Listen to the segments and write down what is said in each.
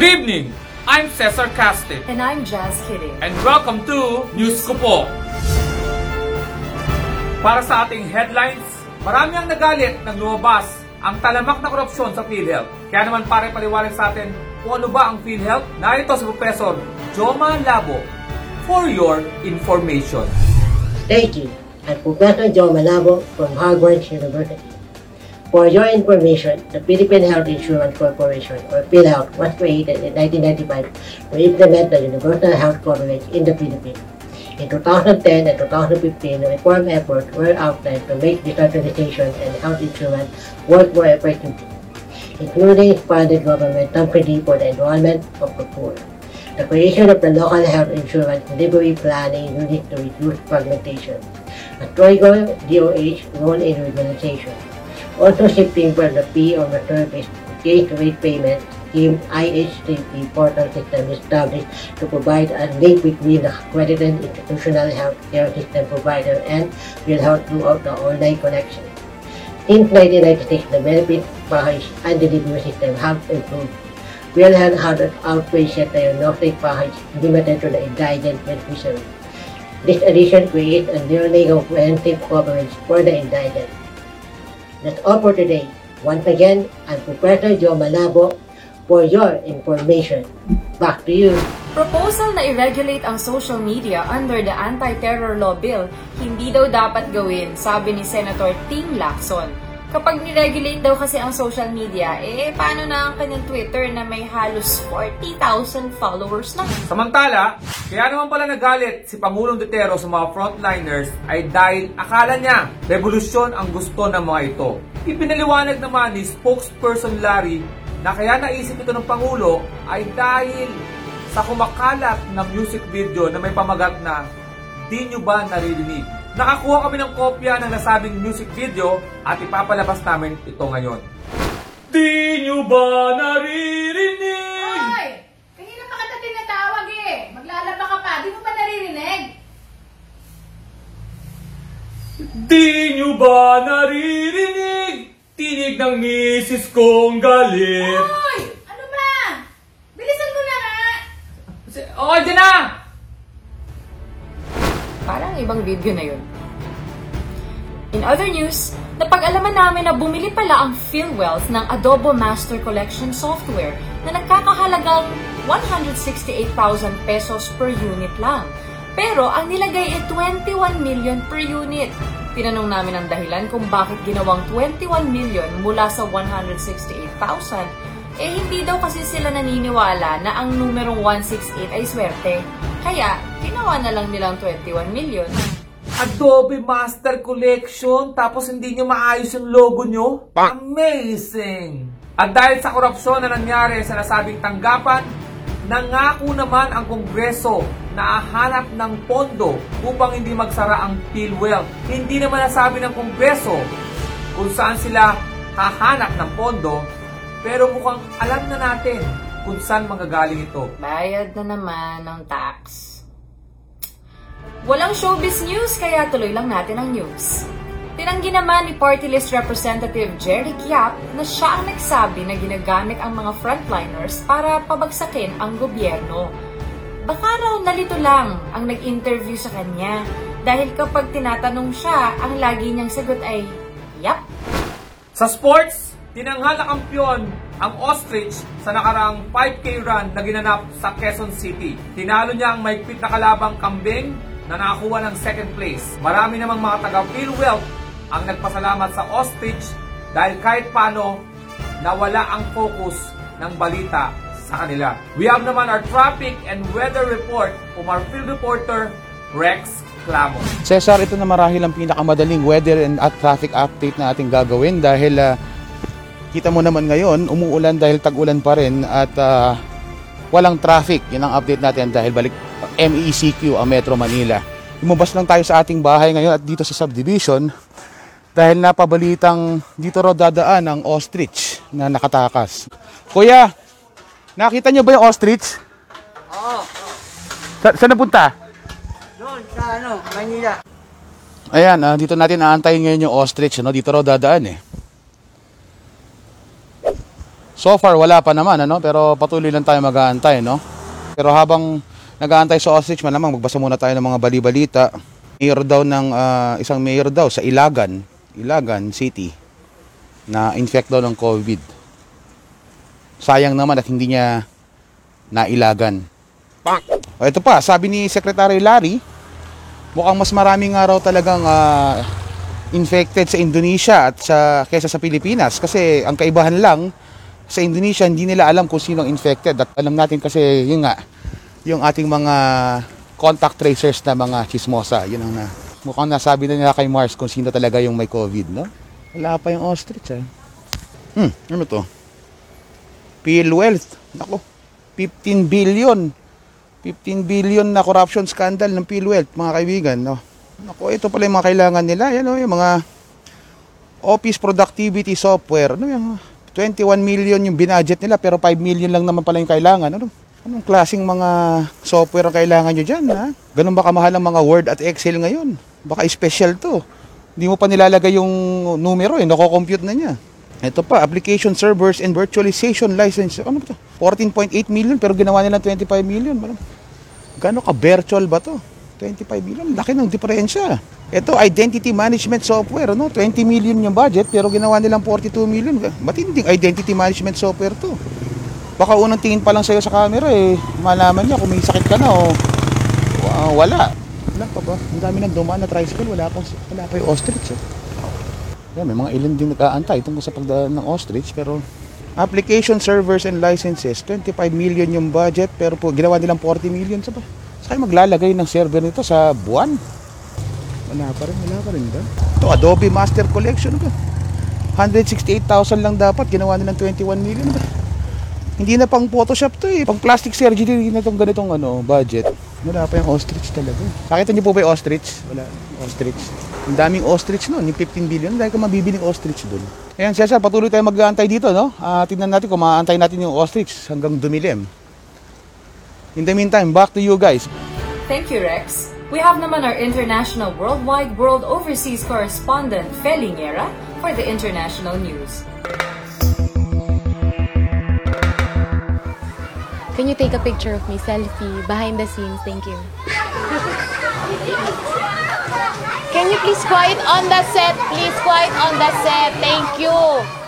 Good evening! I'm Cesar Castic And I'm Jazz Kidding. and welcome to News ko po. Para sa ating headlines, marami ang nagalit nang lumabas ang talamak na korupsyon sa PhilHealth. Kaya naman pare paliwanag sa atin kung ano ba ang PhilHealth. Narito si Professor Joma Labo for your information. Thank you. I'm Professor Joe Malabo from Harvard University. For your information, the Philippine Health Insurance Corporation, or PhilHealth, was created in 1995 to implement the universal health coverage in the Philippines. In 2010 and 2015, reform efforts were outlined to make decentralization and health insurance work more effectively, including expanded government subsidy for the enrollment of the poor. The creation of the local health insurance delivery planning unit to reduce fragmentation. A stronger DOH role in regionalization. Also shipping the fee on the service rate payment scheme IHCP portal system established to provide a link between the accredited institutional healthcare system provider and PhilHealth throughout the online connection. Since 1996, the benefit package and the delivery system have improved. PhilHealth had an outpatient diagnostic package limited to the indigent beneficiary. This addition creates a nearly comprehensive coverage for the indigent. That's all for today. Once again, I'm Professor Joe Malabo for your information. Back to you. Proposal na i-regulate ang social media under the Anti-Terror Law Bill, hindi daw dapat gawin, sabi ni Senator Tim Lacson. Kapag ni-regulate daw kasi ang social media, eh paano na ang kanyang Twitter na may halos 40,000 followers na? Samantala, kaya naman pala nagalit si Pangulong Duterte sa mga frontliners ay dahil akala niya revolusyon ang gusto ng mga ito. Ipinaliwanag naman ni spokesperson Larry na kaya naisip ito ng Pangulo ay dahil sa kumakalat na music video na may pamagat na Di nyo ba naririnig? Nakakuha kami ng kopya ng nasabing music video at ipapalabas namin ito ngayon. Di nyo ba naririnig? Hoy! Kanina pa kita tinatawag eh. Maglalaba ka pa. Di mo ba naririnig? Di nyo ba naririnig? Tinig ng misis kong galit. Hoy! Ano ba? Bilisan mo na nga! Okay, dyan na! Parang ibang video na yun. In other news, napag-alaman namin na bumili pala ang PhilWealth ng Adobo Master Collection software na nagkakahalagang 168,000 pesos per unit lang. Pero ang nilagay ay 21 million per unit. Tinanong namin ang dahilan kung bakit ginawang 21 million mula sa 168,000 eh hindi daw kasi sila naniniwala na ang numerong 168 ay swerte. Kaya, ginawa na lang nilang 21 million. Adobe Master Collection, tapos hindi nyo maayos yung logo nyo? Amazing! At dahil sa korupsyon na nangyari sa nasabing tanggapan, nangako naman ang Kongreso na hahanap ng pondo upang hindi magsara ang PhilWealth. Hindi naman nasabi ng Kongreso kung saan sila hahanap ng pondo, pero mukhang alam na natin kung saan manggagaling ito. Bayad na naman ng tax. Walang showbiz news, kaya tuloy lang natin ang news. Tinanggi naman ni Party List Representative Jerry Kiap na siya ang nagsabi na ginagamit ang mga frontliners para pabagsakin ang gobyerno. Baka raw nalito lang ang nag-interview sa kanya dahil kapag tinatanong siya, ang lagi niyang sagot ay, Yap, Sa sports, tinanghal na kampyon ang Ostrich sa nakarang 5K run na ginanap sa Quezon City. Tinalo niya ang maigpit na kalabang kambing na nakakuha ng second place. Marami namang mga taga PhilWealth ang nagpasalamat sa Ostrich dahil kahit paano nawala ang focus ng balita sa kanila. We have naman our traffic and weather report from our field reporter Rex Clamon. Cesar, ito na marahil ang pinakamadaling weather and traffic update na ating gagawin dahil ah, Kita mo naman ngayon, umuulan dahil tag-ulan pa rin at ah, walang traffic. Yan ang update natin dahil balik MECQ ang Metro Manila. Lumabas lang tayo sa ating bahay ngayon at dito sa subdivision dahil napabalitang dito raw dadaan ang ostrich na nakatakas. Kuya, nakita niyo ba yung ostrich? Oo. Sa saan napunta? Doon sa ano, Manila. Ayan, ah, dito natin aantayin ngayon yung ostrich. Ano? Dito raw dadaan eh. So far, wala pa naman, ano? Pero patuloy lang tayo mag-aantay, no? Pero habang nag-aantay sa ostrich, malamang magbasa muna tayo ng mga bali-balita. Mayor daw ng, ah, isang mayor daw sa Ilagan, Ilagan City, na infect daw ng COVID. Sayang naman at hindi niya nailagan. O ito pa, sabi ni Secretary Larry, mukhang mas maraming nga raw talagang ah, infected sa Indonesia at sa kaysa sa Pilipinas kasi ang kaibahan lang sa Indonesia hindi nila alam kung sino ang infected at alam natin kasi yun nga yung ating mga contact tracers na mga chismosa yun ang na, mukhang nasabi na nila kay Mars kung sino talaga yung may COVID no wala pa yung ostrich eh hmm ano to Peel Wealth nako 15 billion 15 billion na corruption scandal ng PhilWealth, mga kaibigan. No? Ako, ito pala yung mga kailangan nila. Yan, no? yung mga office productivity software. Ano yung 21 million yung binudget nila pero 5 million lang naman pala yung kailangan. Ano? Anong klaseng mga software ang kailangan nyo dyan? Ha? Ganun ba kamahal ang mga Word at Excel ngayon? Baka special to. Hindi mo pa nilalagay yung numero eh, nako-compute na niya. Ito pa, application servers and virtualization license. Ano ba to? 14.8 million pero ginawa nilang 25 million. Gano'n ka virtual ba to? 25 million. Laki ng diferensya. Ito, identity management software. No? 20 million yung budget pero ginawa nilang 42 million. Matinding identity management software to. Baka unang tingin pa lang sa'yo sa camera eh, malaman niya kung may sakit ka na o uh, wala. Wala pa ba? Ang dami nang dumaan na tricycle, wala pa, wala pa yung ostrich. Eh. Yan, may mga ilan din nag-aantay tungkol sa pagdaan ng ostrich pero application servers and licenses 25 million yung budget pero po ginawa nilang 40 million sa ba? Sa maglalagay ng server nito sa buwan? Wala pa rin, wala pa rin ba? Ito, Adobe Master Collection ba? 168,000 lang dapat, ginawa nilang 21 million ba? Hindi na pang Photoshop to eh. Pang plastic surgery na itong ganitong ano, budget. Wala pa yung ostrich talaga. Nakita niyo po ba yung ostrich? Wala. Ostrich. Ang daming ostrich noon, yung 15 billion. Dahil ka mabibiling ostrich doon. Ayan, Cesar, patuloy tayo mag-aantay dito, no? Ah, tingnan natin kung maaantay natin yung ostrich hanggang dumilim. In the meantime, back to you guys. Thank you, Rex. We have naman our international worldwide world overseas correspondent, Feli Niera, for the international news. Can you take a picture of me? Selfie. Behind the scenes. Thank you. Can you please quiet on the set? Please quiet on the set. Thank you.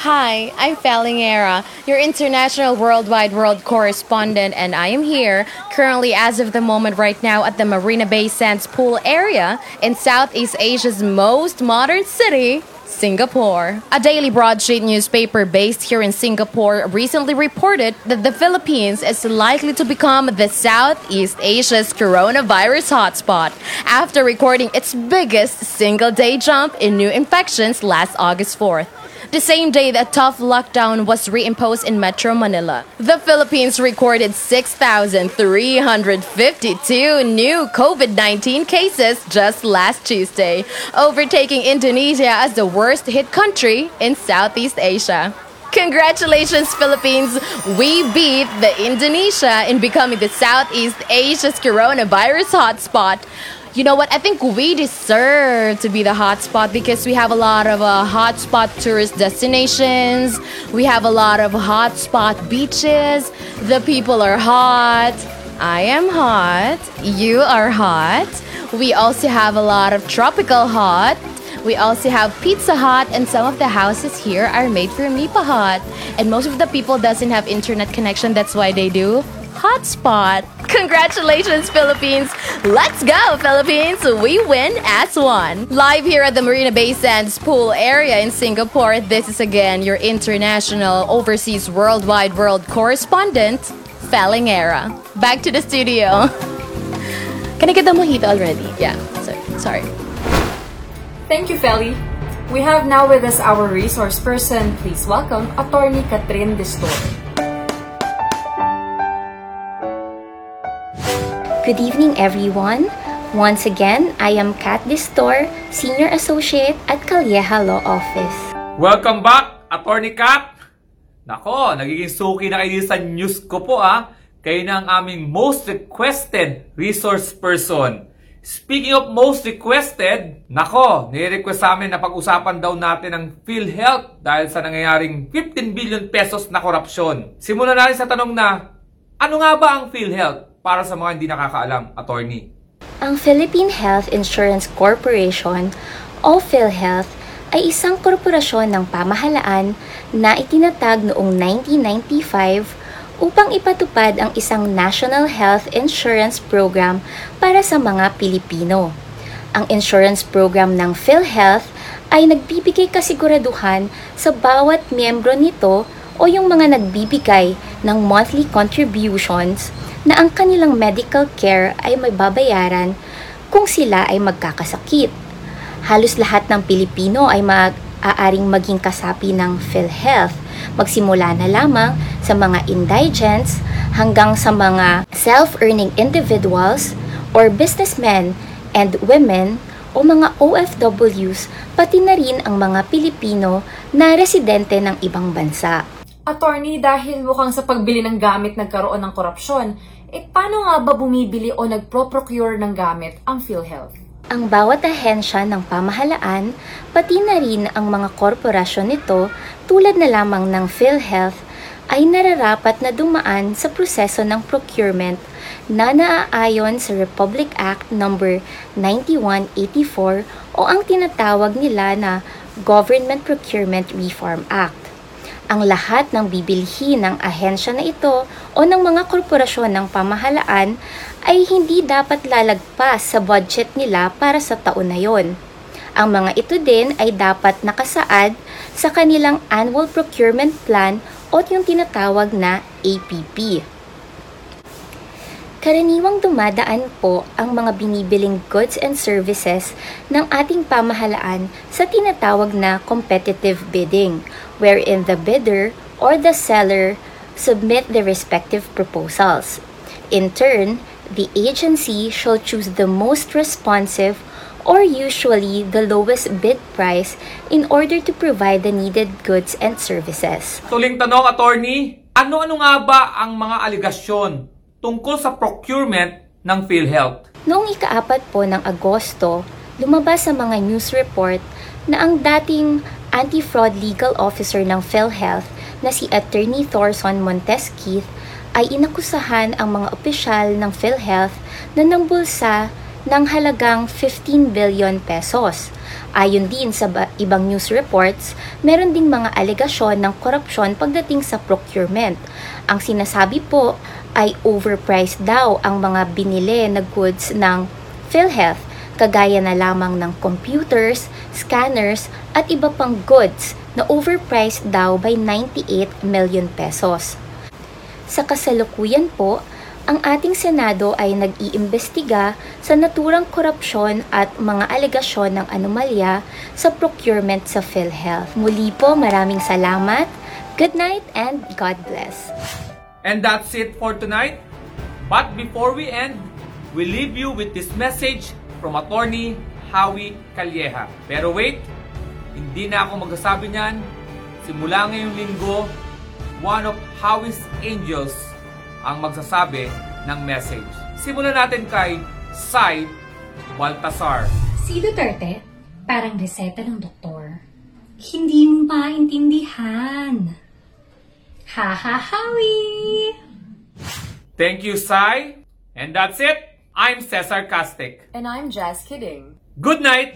Hi, I'm Falingera, your international worldwide world correspondent, and I am here currently, as of the moment, right now at the Marina Bay Sands pool area in Southeast Asia's most modern city, Singapore. A daily broadsheet newspaper based here in Singapore recently reported that the Philippines is likely to become the Southeast Asia's coronavirus hotspot after recording its biggest single day jump in new infections last August 4th. The same day that tough lockdown was reimposed in Metro Manila. The Philippines recorded 6,352 new COVID 19 cases just last Tuesday, overtaking Indonesia as the worst hit country in Southeast Asia. Congratulations, Philippines! We beat the Indonesia in becoming the Southeast Asia's coronavirus hotspot. You know what? I think we deserve to be the hotspot because we have a lot of uh, hotspot tourist destinations. We have a lot of hotspot beaches. The people are hot. I am hot. You are hot. We also have a lot of tropical hot. We also have Pizza Hut and some of the houses here are made from Nipa Hut. And most of the people doesn't have internet connection, that's why they do hotspot. Congratulations, Philippines! Let's go, Philippines! We win as one. Live here at the Marina Bay Sands pool area in Singapore, this is again your international, overseas, worldwide world correspondent, Falingera. Back to the studio. Can I get the mojito already? Yeah, sorry. sorry. Thank you, Feli. We have now with us our resource person. Please welcome Attorney Catherine Destor. Good evening, everyone. Once again, I am Kat Distor, Senior Associate at Calleja Law Office. Welcome back, Attorney Kat! Nako, nagiging suki na kayo sa news ko po ah. Kayo na ang aming most requested resource person. Speaking of most requested, nako, nire-request sa amin na pag-usapan daw natin ang PhilHealth dahil sa nangyayaring 15 billion pesos na korupsyon. Simulan natin sa tanong na, ano nga ba ang PhilHealth para sa mga hindi nakakaalam, attorney? Ang Philippine Health Insurance Corporation o PhilHealth ay isang korporasyon ng pamahalaan na itinatag noong 1995 upang ipatupad ang isang National Health Insurance Program para sa mga Pilipino. Ang insurance program ng PhilHealth ay nagbibigay kasiguraduhan sa bawat miyembro nito o yung mga nagbibigay ng monthly contributions na ang kanilang medical care ay may babayaran kung sila ay magkakasakit. Halos lahat ng Pilipino ay maaaring maging kasapi ng PhilHealth magsimula na lamang sa mga indigents hanggang sa mga self-earning individuals or businessmen and women o mga OFWs pati na rin ang mga Pilipino na residente ng ibang bansa. Attorney, dahil mukhang sa pagbili ng gamit nagkaroon ng korupsyon, eh paano nga ba bumibili o nagpro-procure ng gamit ang PhilHealth? Ang bawat ahensya ng pamahalaan, pati na rin ang mga korporasyon nito tulad na lamang ng PhilHealth, ay nararapat na dumaan sa proseso ng procurement na naaayon sa Republic Act No. 9184 o ang tinatawag nila na Government Procurement Reform Act. Ang lahat ng bibilhin ng ahensya na ito o ng mga korporasyon ng pamahalaan ay hindi dapat lalagpas sa budget nila para sa taon na yon. Ang mga ito din ay dapat nakasaad sa kanilang Annual Procurement Plan o yung tinatawag na APP. Karaniwang dumadaan po ang mga binibiling goods and services ng ating pamahalaan sa tinatawag na competitive bidding, wherein the bidder or the seller submit the respective proposals. In turn, the agency shall choose the most responsive or usually the lowest bid price in order to provide the needed goods and services. Tuling tanong, attorney, ano-ano nga ba ang mga aligasyon tungkol sa procurement ng PhilHealth? Noong ikaapat po ng Agosto, lumabas sa mga news report na ang dating anti-fraud legal officer ng PhilHealth na si Attorney Thorson Montesquith ay inakusahan ang mga opisyal ng PhilHealth na nambulsa ng halagang 15 billion pesos. Ayon din sa ba- ibang news reports, meron ding mga alegasyon ng korupsyon pagdating sa procurement. Ang sinasabi po ay overpriced daw ang mga binili na goods ng PhilHealth, kagaya na lamang ng computers, scanners, at iba pang goods na overpriced daw by 98 million pesos. Sa kasalukuyan po, ang ating Senado ay nag-iimbestiga sa naturang korupsyon at mga alegasyon ng anomalya sa procurement sa PhilHealth. Muli po, maraming salamat. Good night and God bless. And that's it for tonight. But before we end, we leave you with this message from attorney Howie Calleja. Pero wait, hindi na ako magsasabi niyan. Simula ngayong linggo, one of Howie's angels ang magsasabi ng message. Simulan natin kay Sai Baltasar. Si Duterte, parang reseta ng doktor. Hindi mo maintindihan. Ha ha Howie! Thank you, Sai. And that's it. I'm Cesar Castic. And I'm Jazz Kidding. Good night!